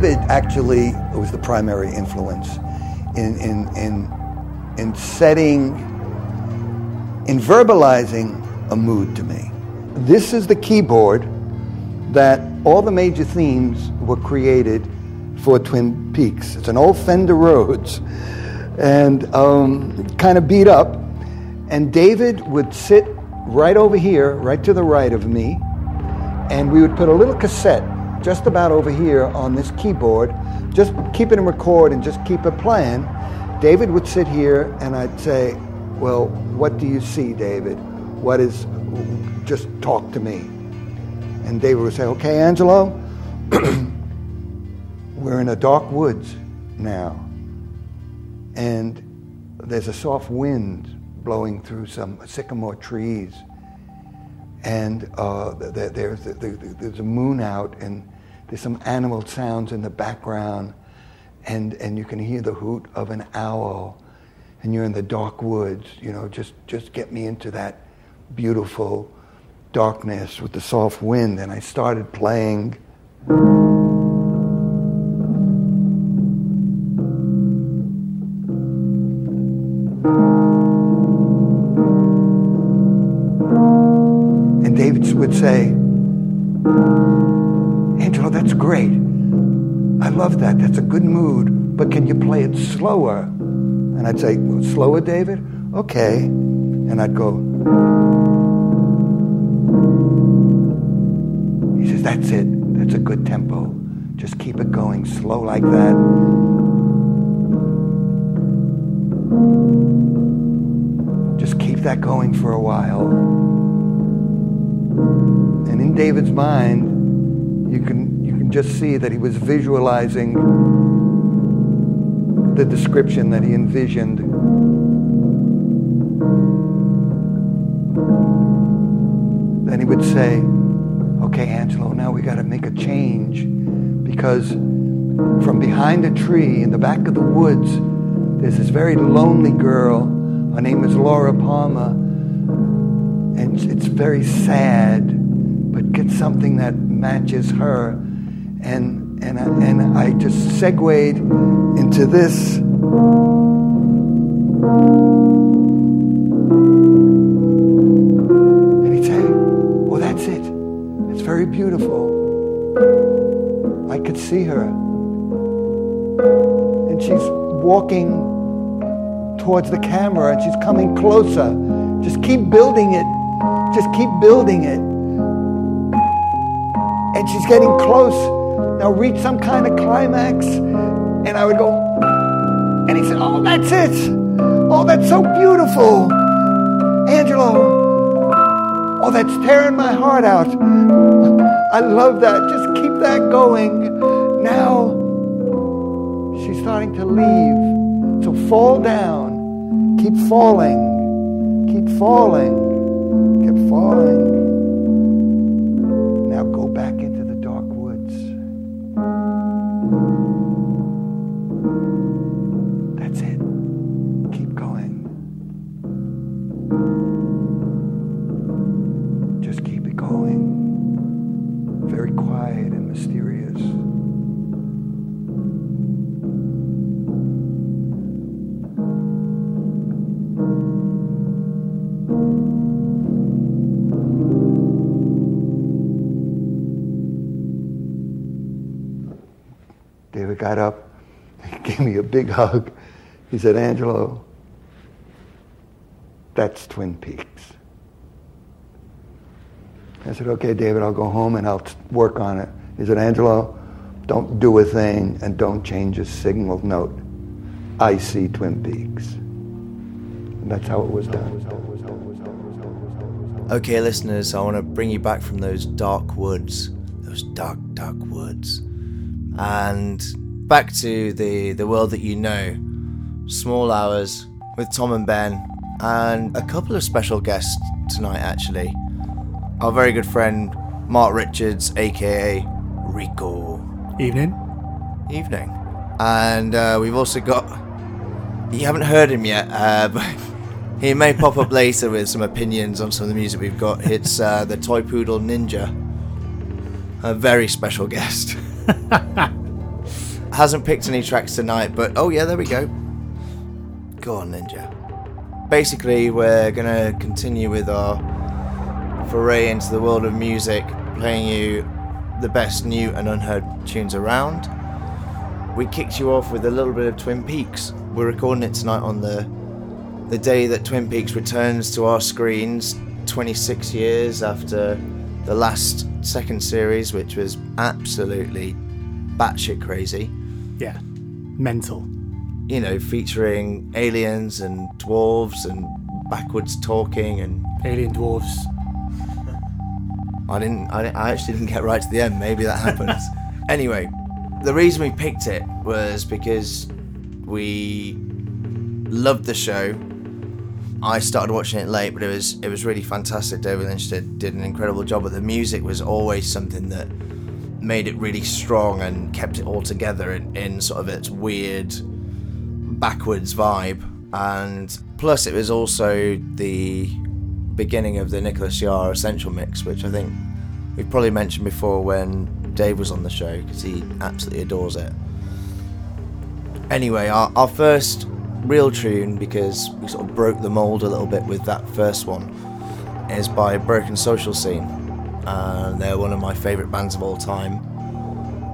David actually was the primary influence in, in, in, in setting, in verbalizing a mood to me. This is the keyboard that all the major themes were created for Twin Peaks. It's an old Fender Rhodes and um, kind of beat up. And David would sit right over here, right to the right of me, and we would put a little cassette just about over here on this keyboard, just keep it in record and just keep it playing. David would sit here and I'd say, Well, what do you see, David? What is, just talk to me. And David would say, Okay, Angelo, we're in a dark woods now. And there's a soft wind blowing through some sycamore trees and uh, there's, there's a moon out, and there's some animal sounds in the background, and, and you can hear the hoot of an owl, and you're in the dark woods. You know, just, just get me into that beautiful darkness with the soft wind. And I started playing. Love that. That's a good mood, but can you play it slower? And I'd say, Slower, David? Okay. And I'd go, He says, That's it. That's a good tempo. Just keep it going slow like that. Just keep that going for a while. And in David's mind, you can, just see that he was visualizing the description that he envisioned. Then he would say, Okay, Angelo, now we got to make a change because from behind a tree in the back of the woods, there's this very lonely girl. Her name is Laura Palmer and it's very sad, but get something that matches her. And, and, I, and I just segued into this. And he'd say, Well, that's it. It's very beautiful. I could see her. And she's walking towards the camera and she's coming closer. Just keep building it. Just keep building it. And she's getting close. Now reach some kind of climax. And I would go, and he said, Oh, that's it. Oh, that's so beautiful. Angelo. Oh, that's tearing my heart out. I love that. Just keep that going. Now she's starting to leave. So fall down. Keep falling. Keep falling kept falling. Big hug. He said, Angelo, that's Twin Peaks. I said, okay, David, I'll go home and I'll work on it. He said, Angelo, don't do a thing and don't change a signal note. I see Twin Peaks. And that's how it was done. Okay, listeners, I want to bring you back from those dark woods, those dark, dark woods, and back to the, the world that you know. Small Hours with Tom and Ben, and a couple of special guests tonight, actually. Our very good friend Mark Richards, aka Rico. Evening. Evening. And uh, we've also got. You haven't heard him yet, uh, but he may pop up later with some opinions on some of the music we've got. It's uh, the Toy Poodle Ninja, a very special guest. hasn't picked any tracks tonight, but oh yeah, there we go. Go on, Ninja. Basically, we're gonna continue with our foray into the world of music, playing you the best new and unheard tunes around. We kicked you off with a little bit of Twin Peaks. We're recording it tonight on the the day that Twin Peaks returns to our screens, 26 years after the last second series, which was absolutely batshit crazy. Yeah, mental. You know, featuring aliens and dwarves and backwards talking and Alien dwarves. I didn't. I, I actually didn't get right to the end. Maybe that happens. anyway, the reason we picked it was because we loved the show. I started watching it late, but it was it was really fantastic. David Lynch did, did an incredible job, but the music was always something that made it really strong and kept it all together in, in sort of its weird backwards vibe. And plus, it was also the beginning of the Nicolas Jaar Essential Mix, which I think we've probably mentioned before when Dave was on the show because he absolutely adores it. Anyway, our, our first real tune, because we sort of broke the mold a little bit with that first one, is by Broken Social Scene. They're one of my favourite bands of all time.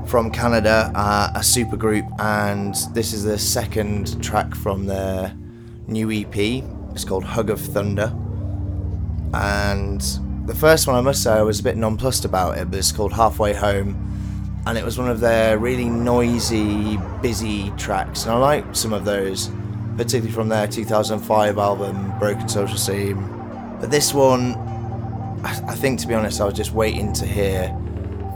From Canada, uh, a super group, and this is the second track from their new EP. It's called Hug of Thunder. And the first one, I must say, I was a bit nonplussed about it, but it's called Halfway Home. And it was one of their really noisy, busy tracks. And I like some of those, particularly from their 2005 album, Broken Social Scene. But this one, I think, to be honest, I was just waiting to hear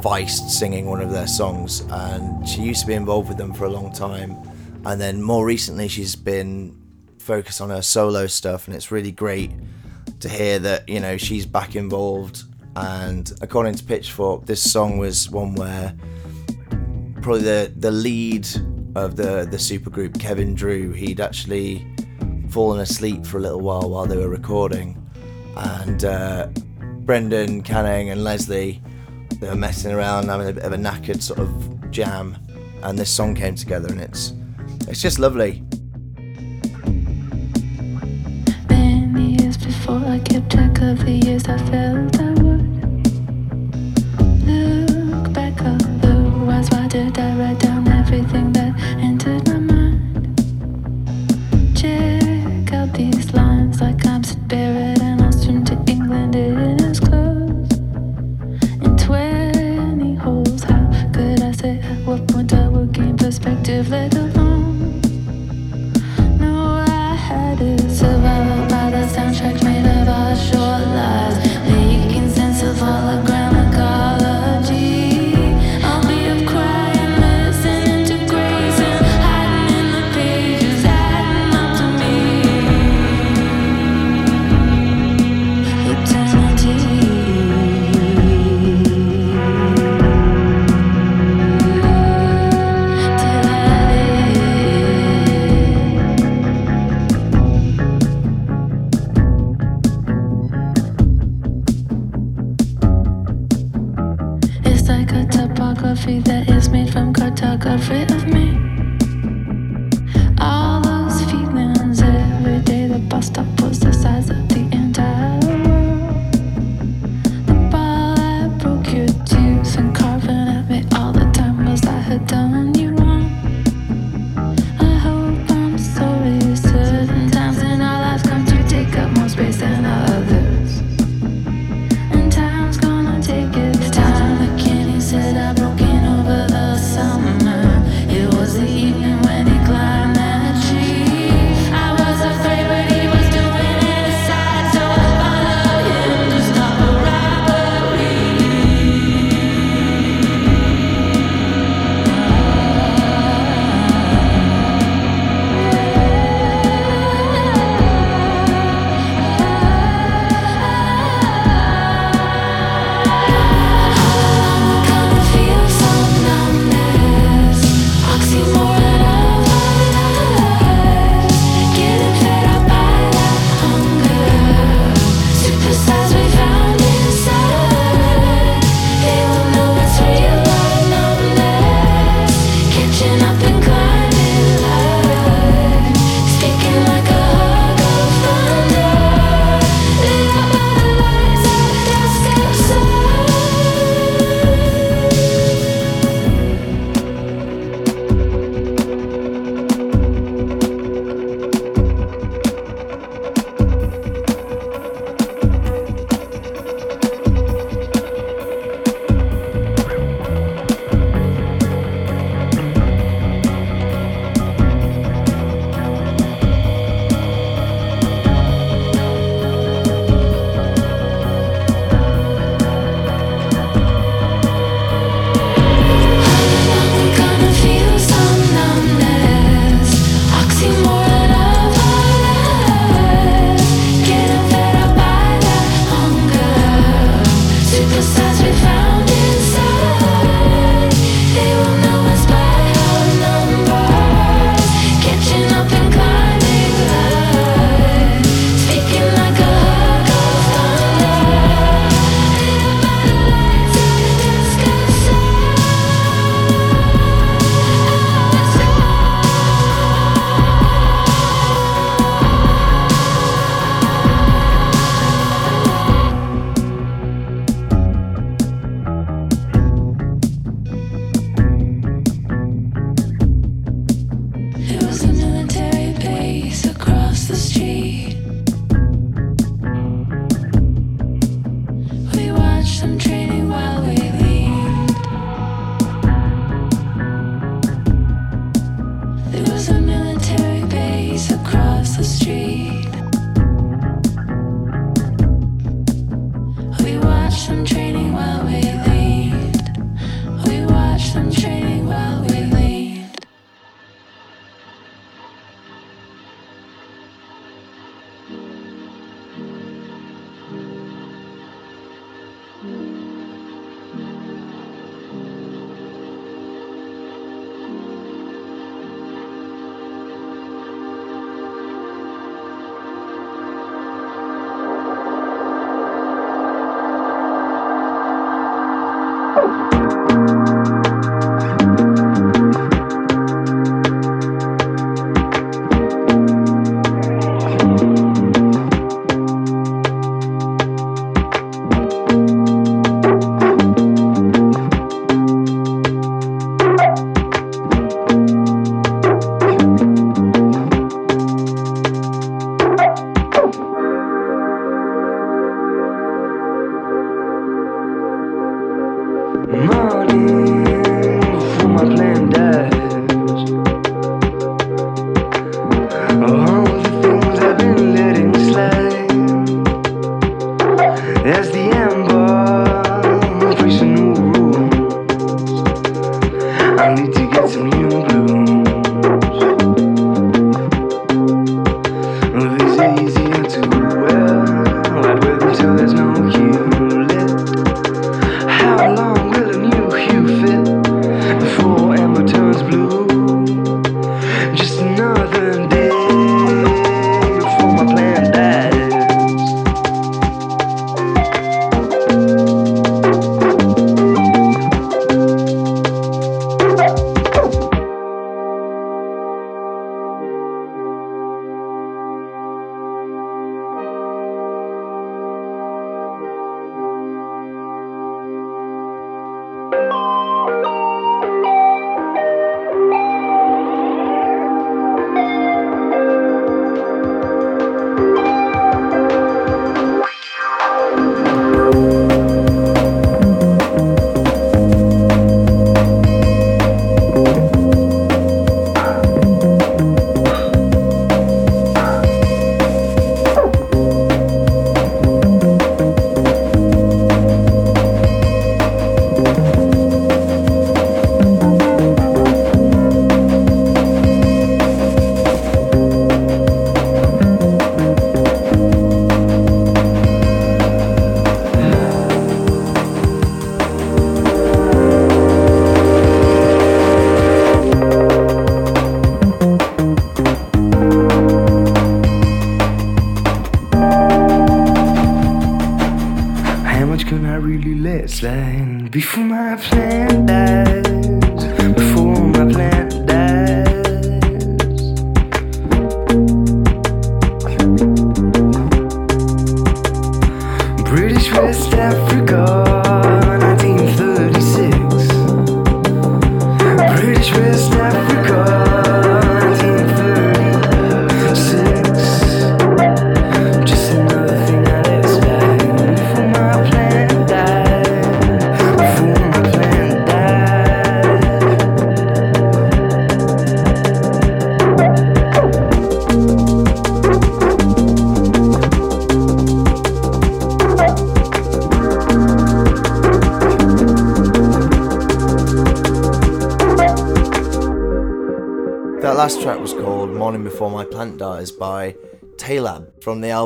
Feist singing one of their songs. And she used to be involved with them for a long time. And then more recently, she's been focused on her solo stuff, and it's really great to hear that you know she's back involved. And according to Pitchfork, this song was one where probably the the lead of the the supergroup, Kevin Drew, he'd actually fallen asleep for a little while while they were recording, and uh, Brendan Canning and Leslie they were messing around, having a bit of a knackered sort of jam, and this song came together, and it's it's just lovely. before I kept track of the years I felt I would look back. Why did I write down everything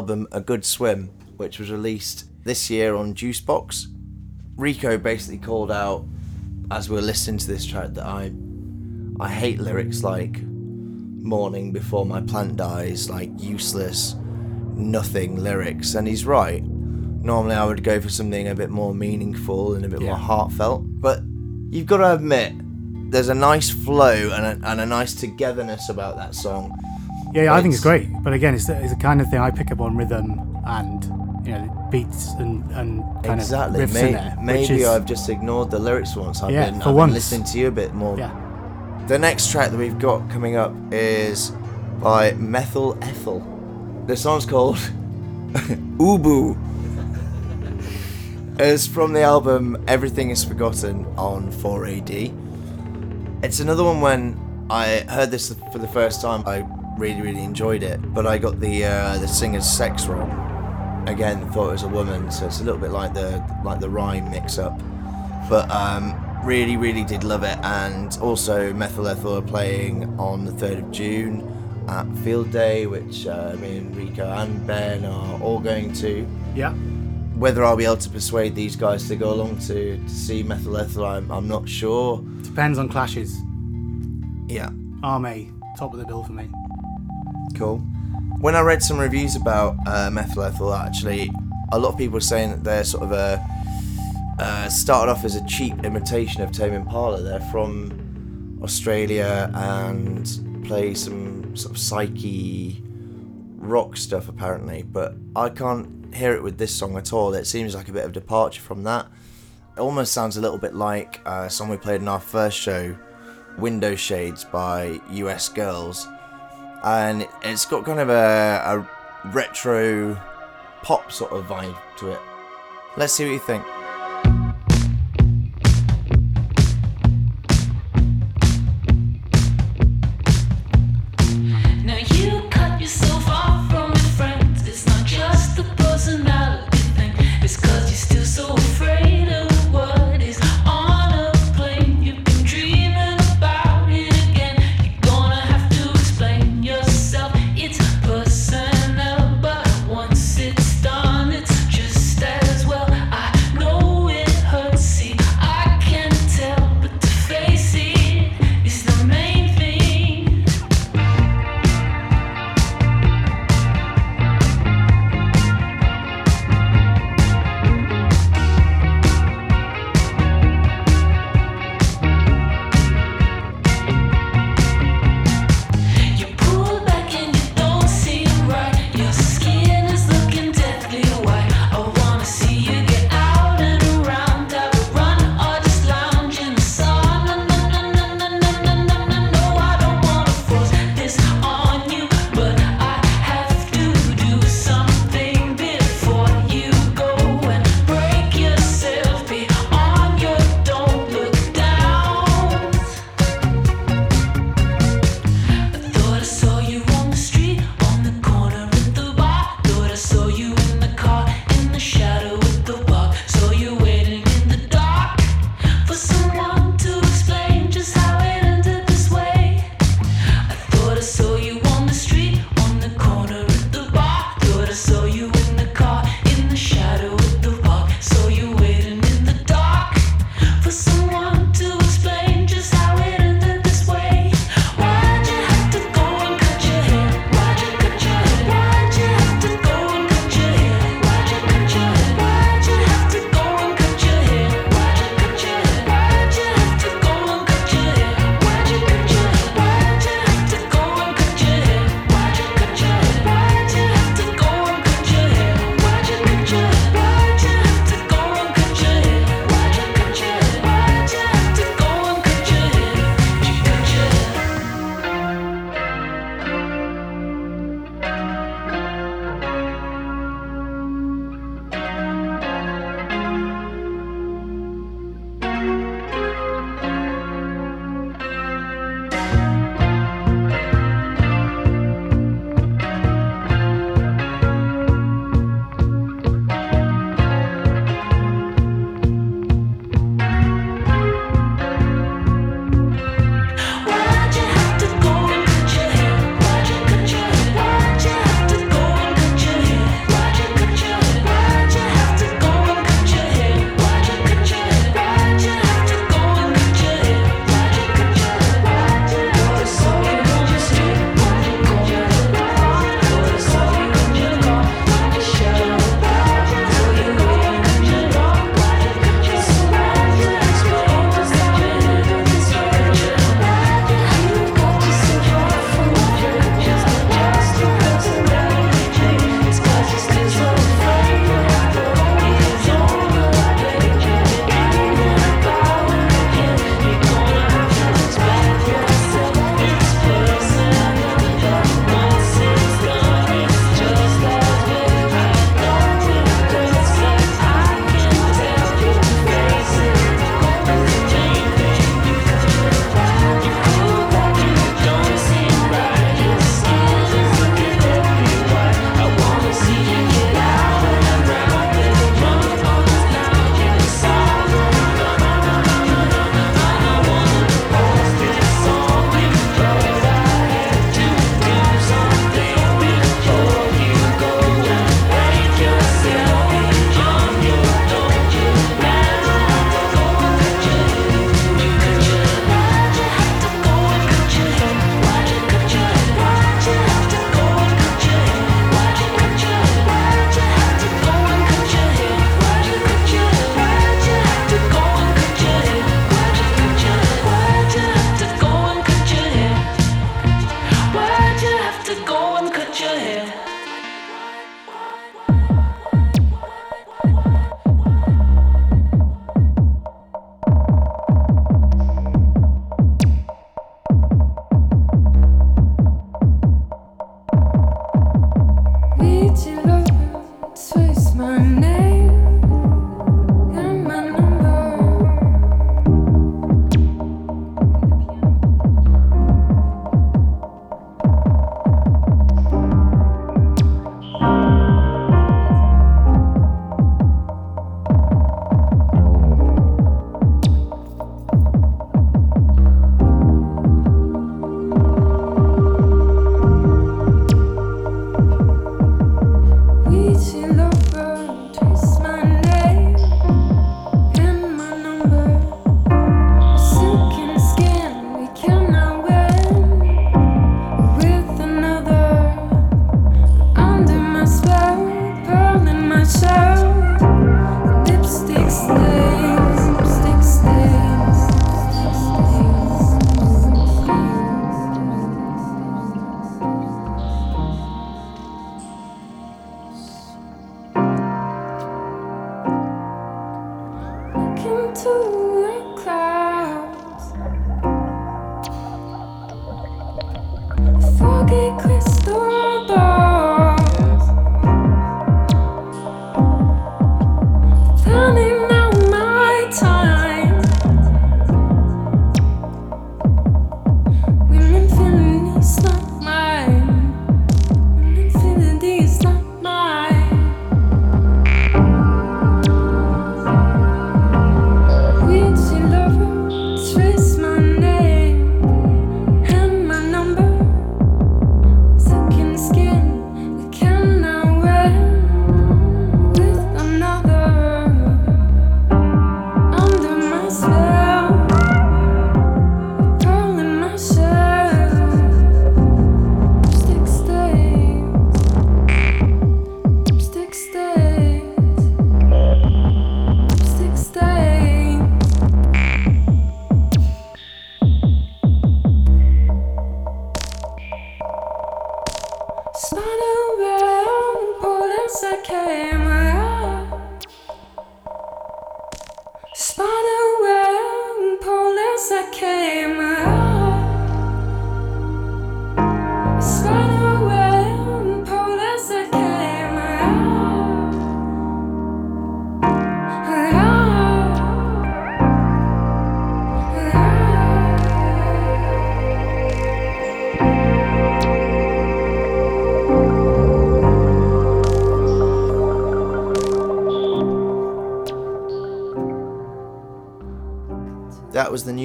album A Good Swim, which was released this year on Juicebox. Rico basically called out as we were listening to this track that I I hate lyrics like Morning Before My Plant Dies, like useless, nothing lyrics, and he's right. Normally I would go for something a bit more meaningful and a bit more heartfelt, but you've got to admit there's a nice flow and a, and a nice togetherness about that song. Yeah, I think it's It's- great. But again, it's the, it's the kind of thing I pick on rhythm and you know beats and and kind exactly. of riffs May- in there. maybe is- I've just ignored the lyrics once. I've Yeah, been, for I've once. been listening to you a bit more. yeah. The next track that we've got coming up is by Methyl Ethel. The song's called Ubu. It's from the album Everything Is Forgotten on 4AD. It's another one when I heard this for the first time, I really, really enjoyed it, but I got the uh, the singer's sex wrong. Again, thought it was a woman, so it's a little bit like the like the rhyme mix up. But um, really, really did love it, and also Methyl Ethel are playing on the 3rd of June at Field Day, which uh, me and Rico and Ben are all going to Yeah. whether I'll be able to persuade these guys to go along to, to see Methyl Ethel, I'm, I'm not sure. Depends on clashes. Yeah, Army, top of the bill for me. Cool. When I read some reviews about uh, Methyl Ethel, actually, a lot of people were saying that they're sort of a uh, started off as a cheap imitation of Tame Impala. They're from Australia and play some sort of psyche rock stuff apparently, but I can't hear it with this song at all. It seems like a bit of departure from that. It almost sounds a little bit like uh, a song we played in our first show, Window Shades by US Girls, and it's got kind of a, a retro pop sort of vibe to it. Let's see what you think.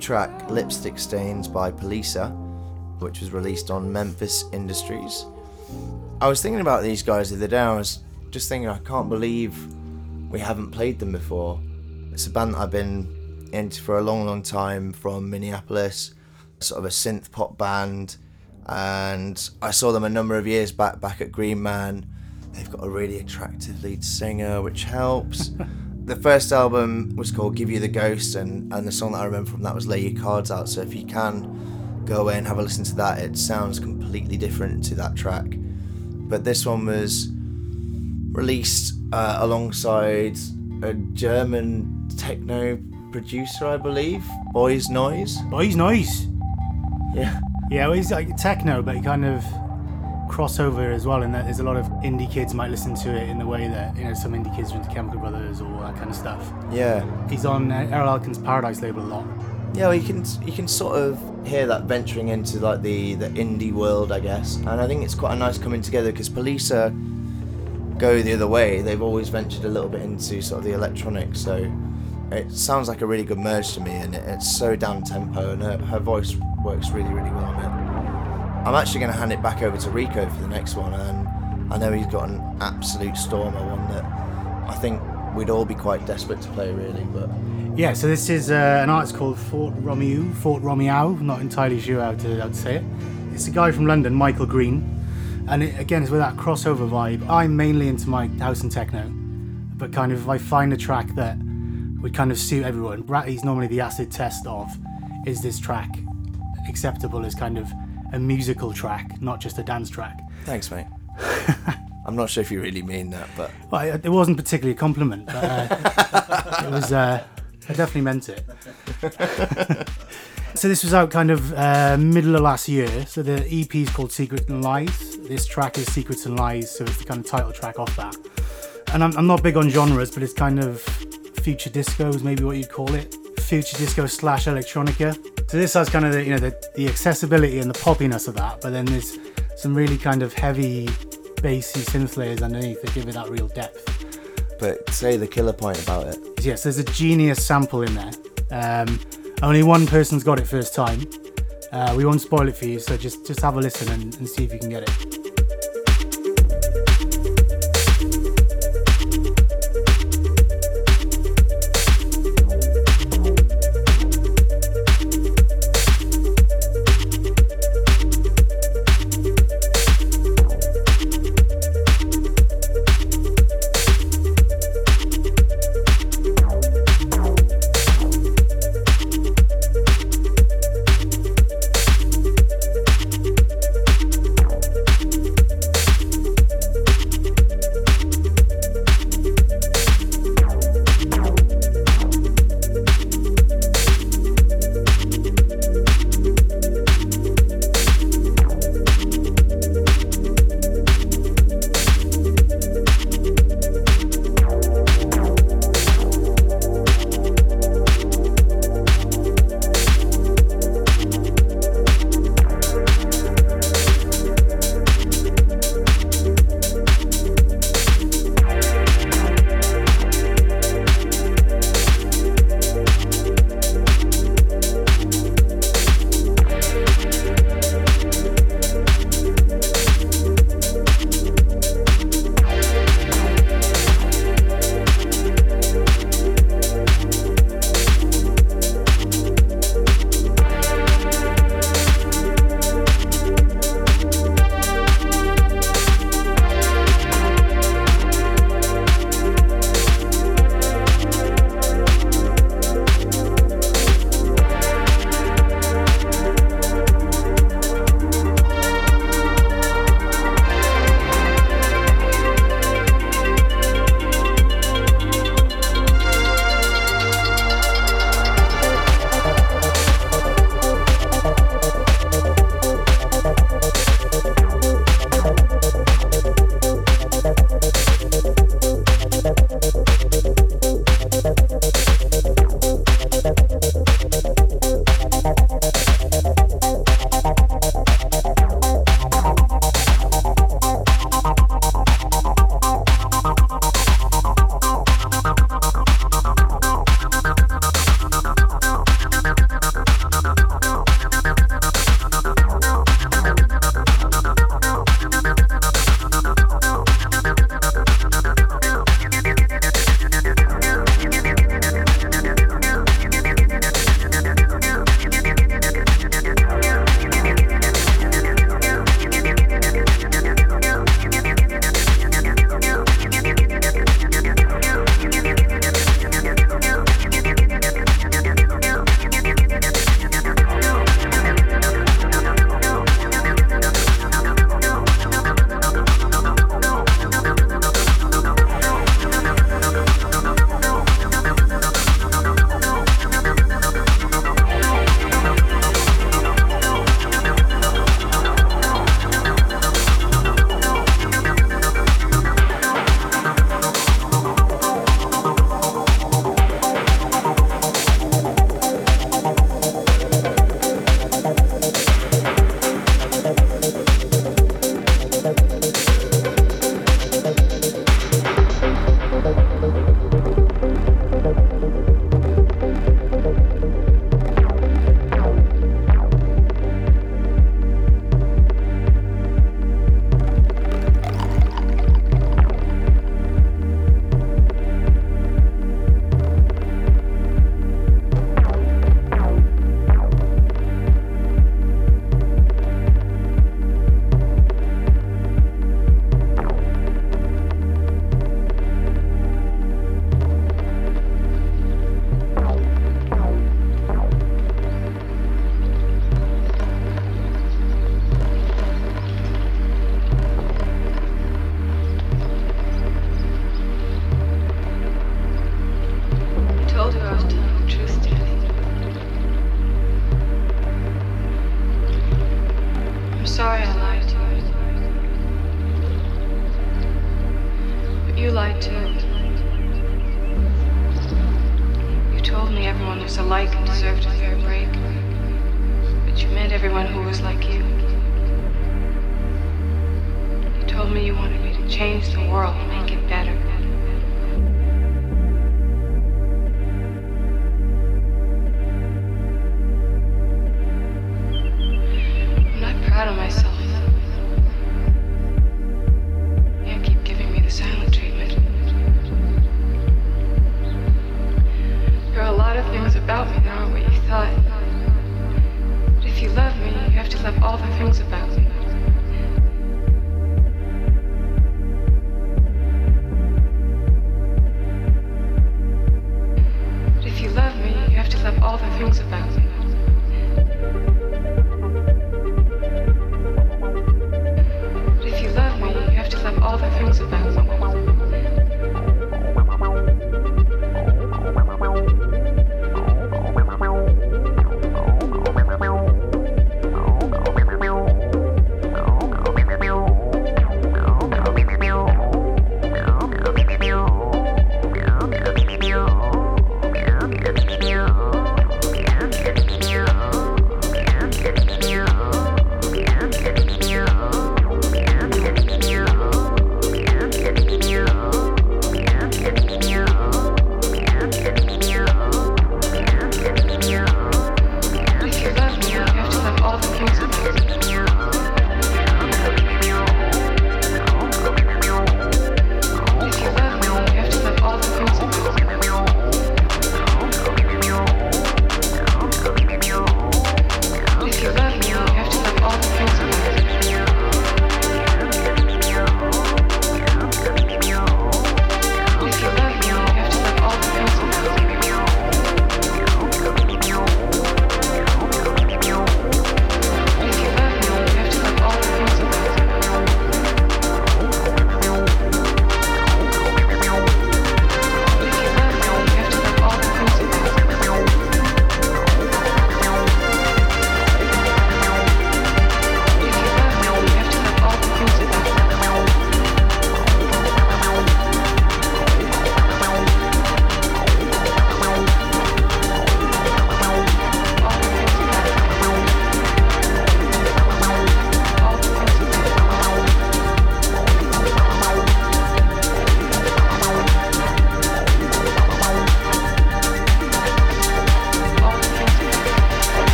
Track Lipstick Stains by Poliça, which was released on Memphis Industries. I was thinking about these guys the other day. I was just thinking, I can't believe we haven't played them before. It's a band that I've been into for a long, long time from Minneapolis, sort of a synth pop band. And I saw them a number of years back, back at Green Man. They've got a really attractive lead singer, which helps. the first album was called Give You the Ghost, and, and the song that I remember from that was Lay Your Cards Out. So if you can go away and have a listen to that, it sounds completely different to that track. But this one was released uh, alongside a German techno producer, I believe, Boys Noize. Boys Noize. Yeah. Yeah, well, he's like techno, but he kind of crossover as well. In that there's a lot of indie kids might listen to it in the way that you know some indie kids are into Chemical Brothers or that kind of stuff. Yeah. He's on uh, Erol Alkan's Paradise label a lot. Yeah, well, you can you can sort of hear that venturing into like the the indie world, I guess, and I think it's quite a nice coming together because Poliça go the other way. They've always ventured a little bit into sort of the electronic, so it sounds like a really good merge to me, and it's so down tempo, and her, her voice works really really well on it. I'm actually going to hand it back over to Rico for the next one, and I know he's got an absolute stormer, one that I think we'd all be quite desperate to play, really, but. Yeah, so this is uh, an artist called Fort Romeau. Fort Romeau. Not entirely sure how to, how to say it. It's a guy from London, Michael Green, and it, again, it's with that crossover vibe. I'm mainly into my house and techno, but kind of I find a track that would kind of suit everyone. Ratty's normally the acid test of is this track acceptable as kind of a musical track, not just a dance track. Thanks, mate. I'm not sure if you really mean that, but Well, it wasn't particularly a compliment, but uh, it was. Uh, I definitely meant it. so this was out kind of uh, middle of last year. So the EP is called Secrets and Lies. This track is Secrets and Lies, so it's the kind of title track off that. And I'm, I'm not big on genres, but it's kind of future disco is maybe what you'd call it. Future disco slash electronica. So this has kind of the you know the, the accessibility and the poppiness of that, but then there's some really kind of heavy, bassy synth layers underneath that give it that real depth. but say the killer point about it. Yes, there's a genius sample in there. Um, only one person's got it first time. Uh, we won't spoil it for you, so just just have a listen and, and see if you can get it.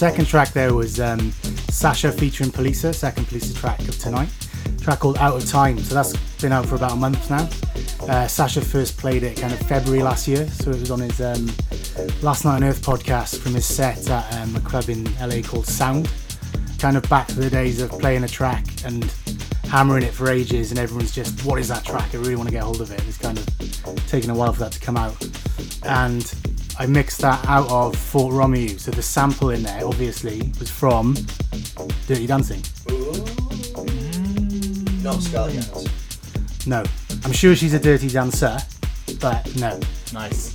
Second track there was um, Sasha featuring Poliça, second Poliça track of tonight. Track called Out of Time. So that's been out for about a month now. Uh, Sasha first played it kind of February last year, so it was on his um, Last Night on Earth podcast from his set at um, a club in LA called Sound. Kind of back to the days of playing a track and hammering it for ages, and everyone's just, what is that track? I really want to get hold of it. It's kind of taken a while for that to come out. And I mixed that out of Fort Romeau. So the sample in there, obviously, was from Dirty Dancing. Not Scarlett Johansson. No, I'm sure she's a dirty dancer, but no. Nice.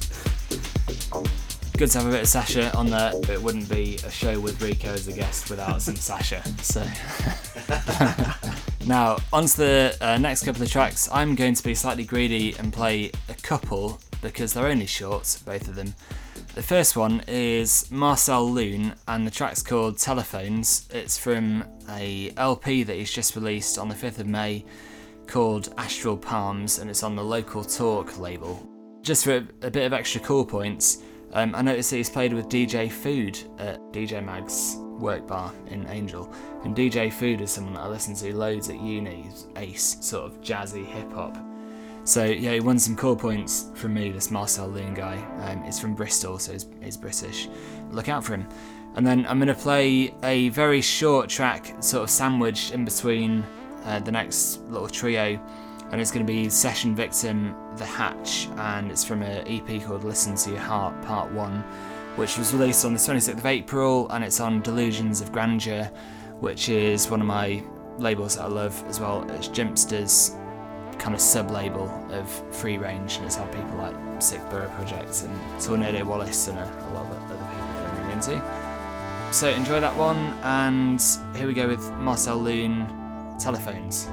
Good to have a bit of Sasha on there. It wouldn't be a show with Rico as a guest without some Sasha. So now on to the uh, next couple of tracks. I'm going to be slightly greedy and play a couple because they're only short, both of them. The first one is Marcel Lune, and the track's called Telephones. It's from a LP that he's just released on the 5th of May called Astral Palms, and it's on the Local Talk label. Just for a, a bit of extra cool points, um, I noticed that he's played with DJ Food at DJ Mag's work bar in Angel. And DJ Food is someone that I listen to loads at uni, He's ace, sort of jazzy hip hop. So yeah, he won some cool points from me, this Marcel Lune guy. Um, he's from Bristol, so he's, he's British. Look out for him. And then I'm going to play a very short track, sort of sandwiched in between uh, the next little trio. and it's going to be Session Victim The Hatch, and it's from an EP called Listen to Your Heart Part 1, which was released on the 26th of April, and it's on Delusions of Grandeur, which is one of my labels that I love as well. It's Jimpster's kind of sub label of free range, and it's had people like Sick Burrow Projects and Tornado Wallace and a, a lot of other people that I'm really into. So enjoy that one, and here we go with Marcel Lune Telephones.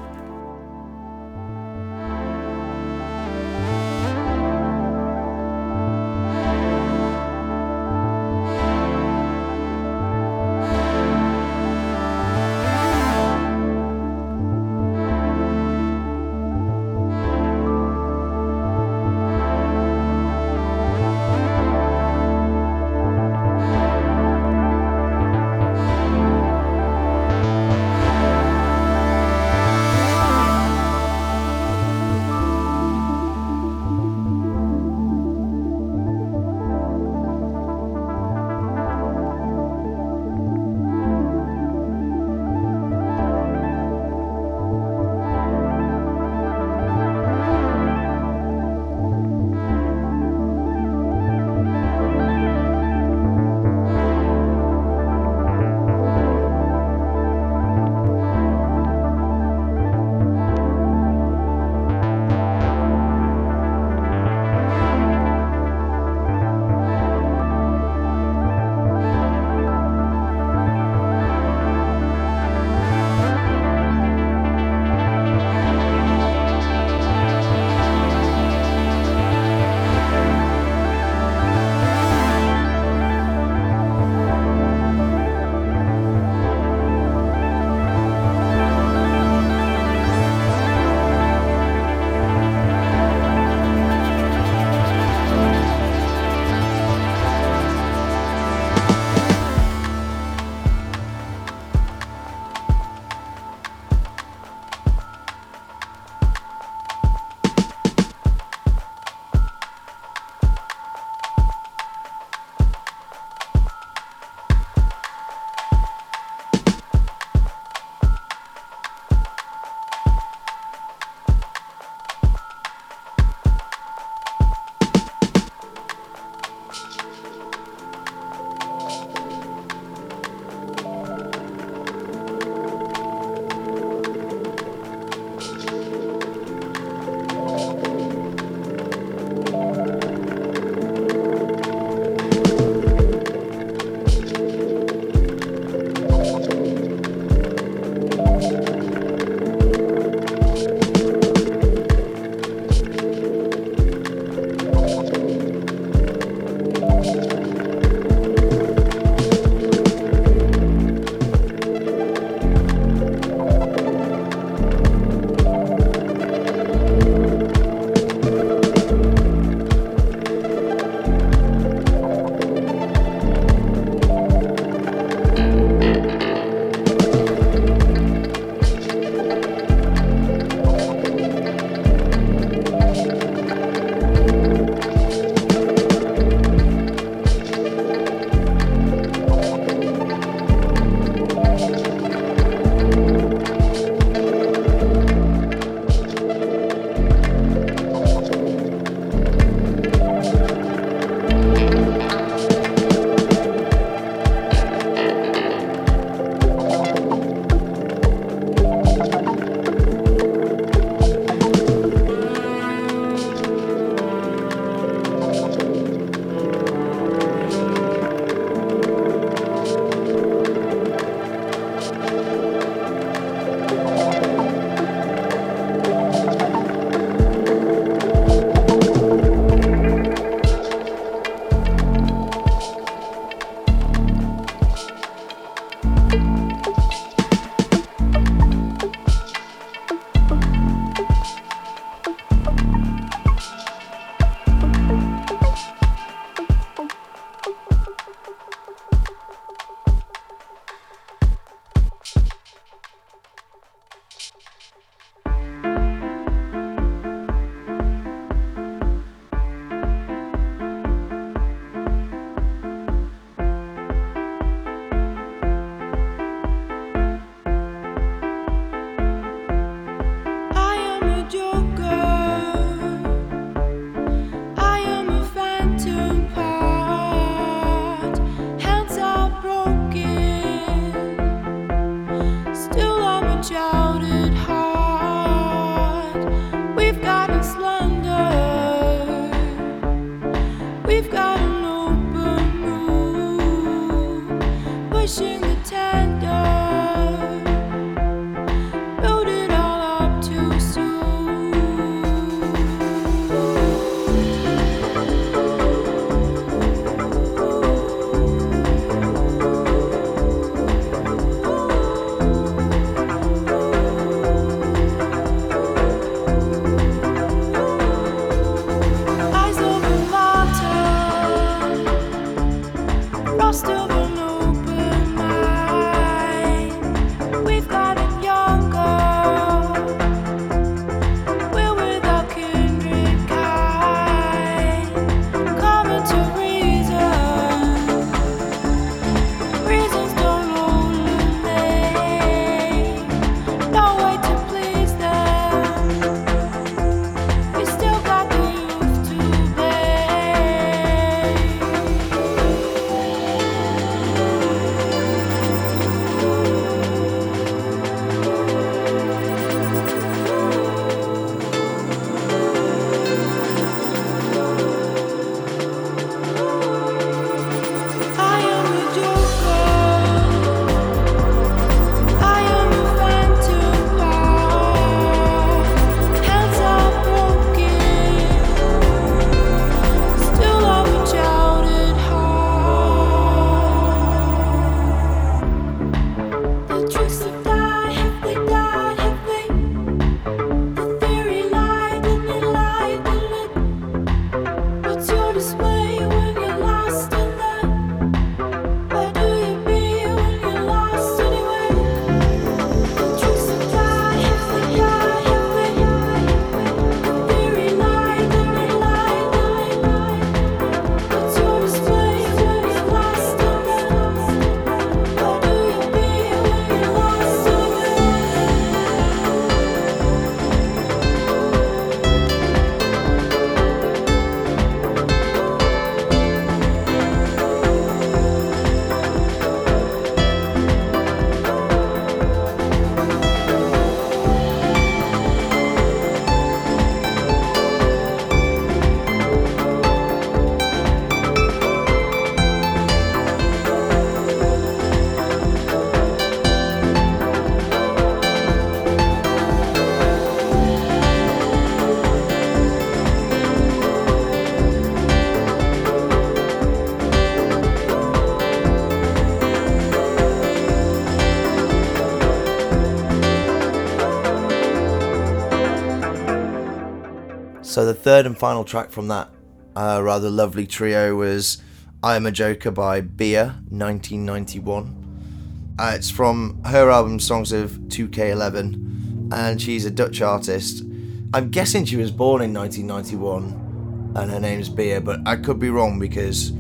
So the third and final track from that uh, rather lovely trio was "I Am a Joker" by Bea, 1991. Uh, it's from her album Songs of 2K11, and she's a Dutch artist. I'm guessing she was born in 1991, and her name's Bea, but I could be wrong because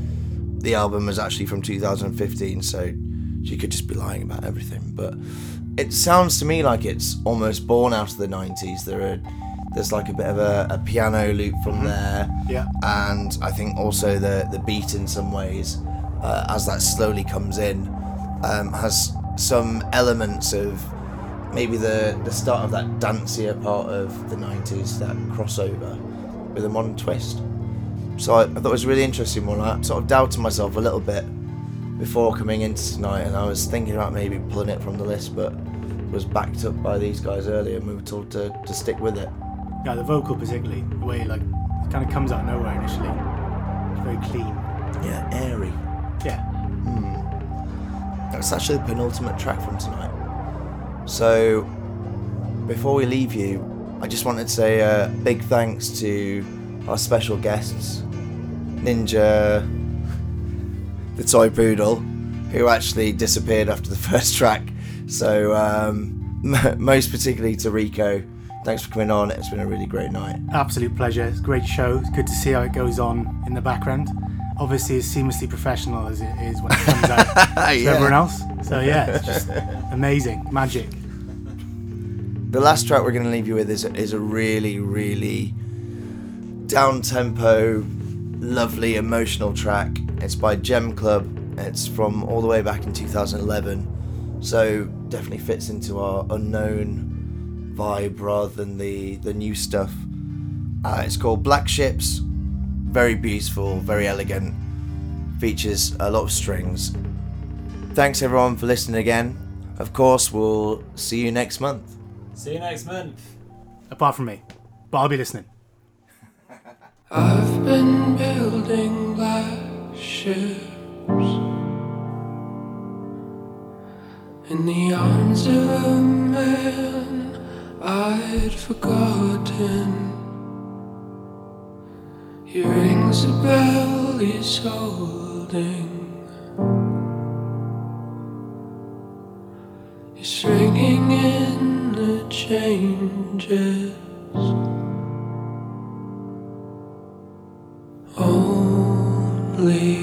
the album is actually from 2015, so she could just be lying about everything. But it sounds to me like it's almost born out of the 90s. There are there's like a bit of a, a piano loop from there, Yeah. and I think also the the beat in some ways, uh, as that slowly comes in, um, has some elements of maybe the the start of that dancier part of the 90s, that crossover with a modern twist. So I, I thought it was a really interesting one. I sort of doubted myself a little bit before coming into tonight, and I was thinking about maybe pulling it from the list, but was backed up by these guys earlier, and we were told to, to stick with it. Yeah, the vocal particularly, the way like it kind of comes out of nowhere initially. It's very clean. Yeah, airy. Yeah. That's actually the penultimate track from tonight. So, before we leave you, I just wanted to say a big thanks to our special guests, Ninja, the toy poodle, who actually disappeared after the first track. So, um, most particularly to Rico, thanks for coming on. It's been a really great night. Absolute pleasure. It's a great show. It's good to see how it goes on in the background. Obviously, as seamlessly professional as it is when it comes out to Yeah. everyone else. So yeah, it's just amazing, magic. The last track we're going to leave you with is a, is a really, really down tempo, lovely, emotional track. It's by Gem Club. It's from all the way back in 2011. So definitely fits into our unknown vibe rather than the, the new stuff. Uh, it's called Black Ships. Very beautiful, very elegant. Features a lot of strings. Thanks everyone for listening again. Of course, we'll see you next month. See you next month. Apart from me, but I'll be listening. I've been building black ships in the arms of a man I'd forgotten. He rings a bell he's holding. He's ringing in the changes. Only.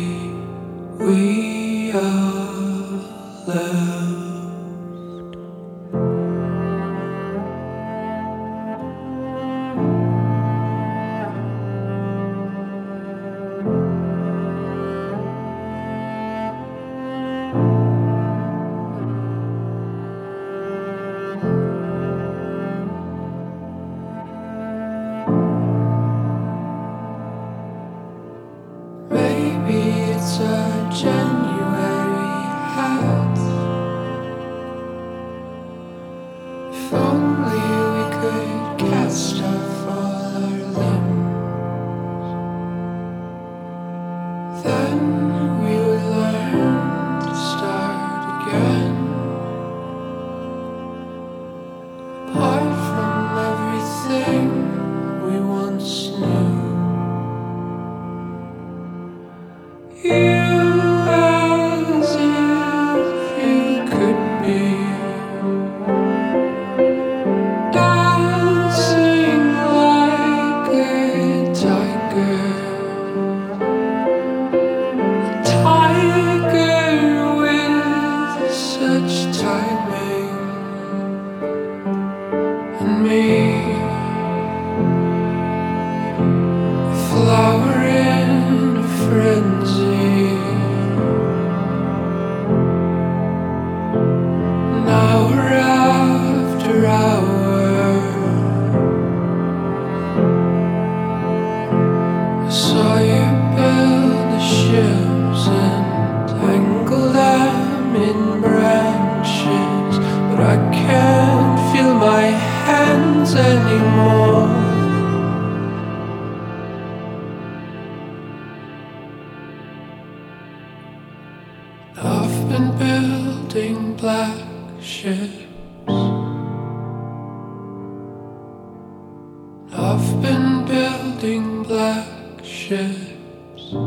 And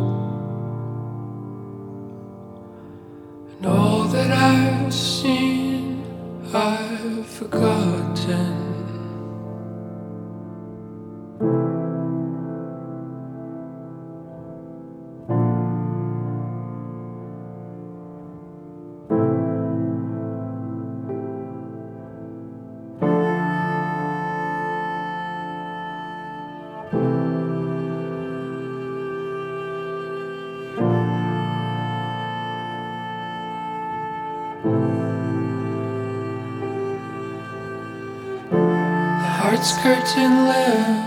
all that I've seen, I've forgotten. its curtain lift.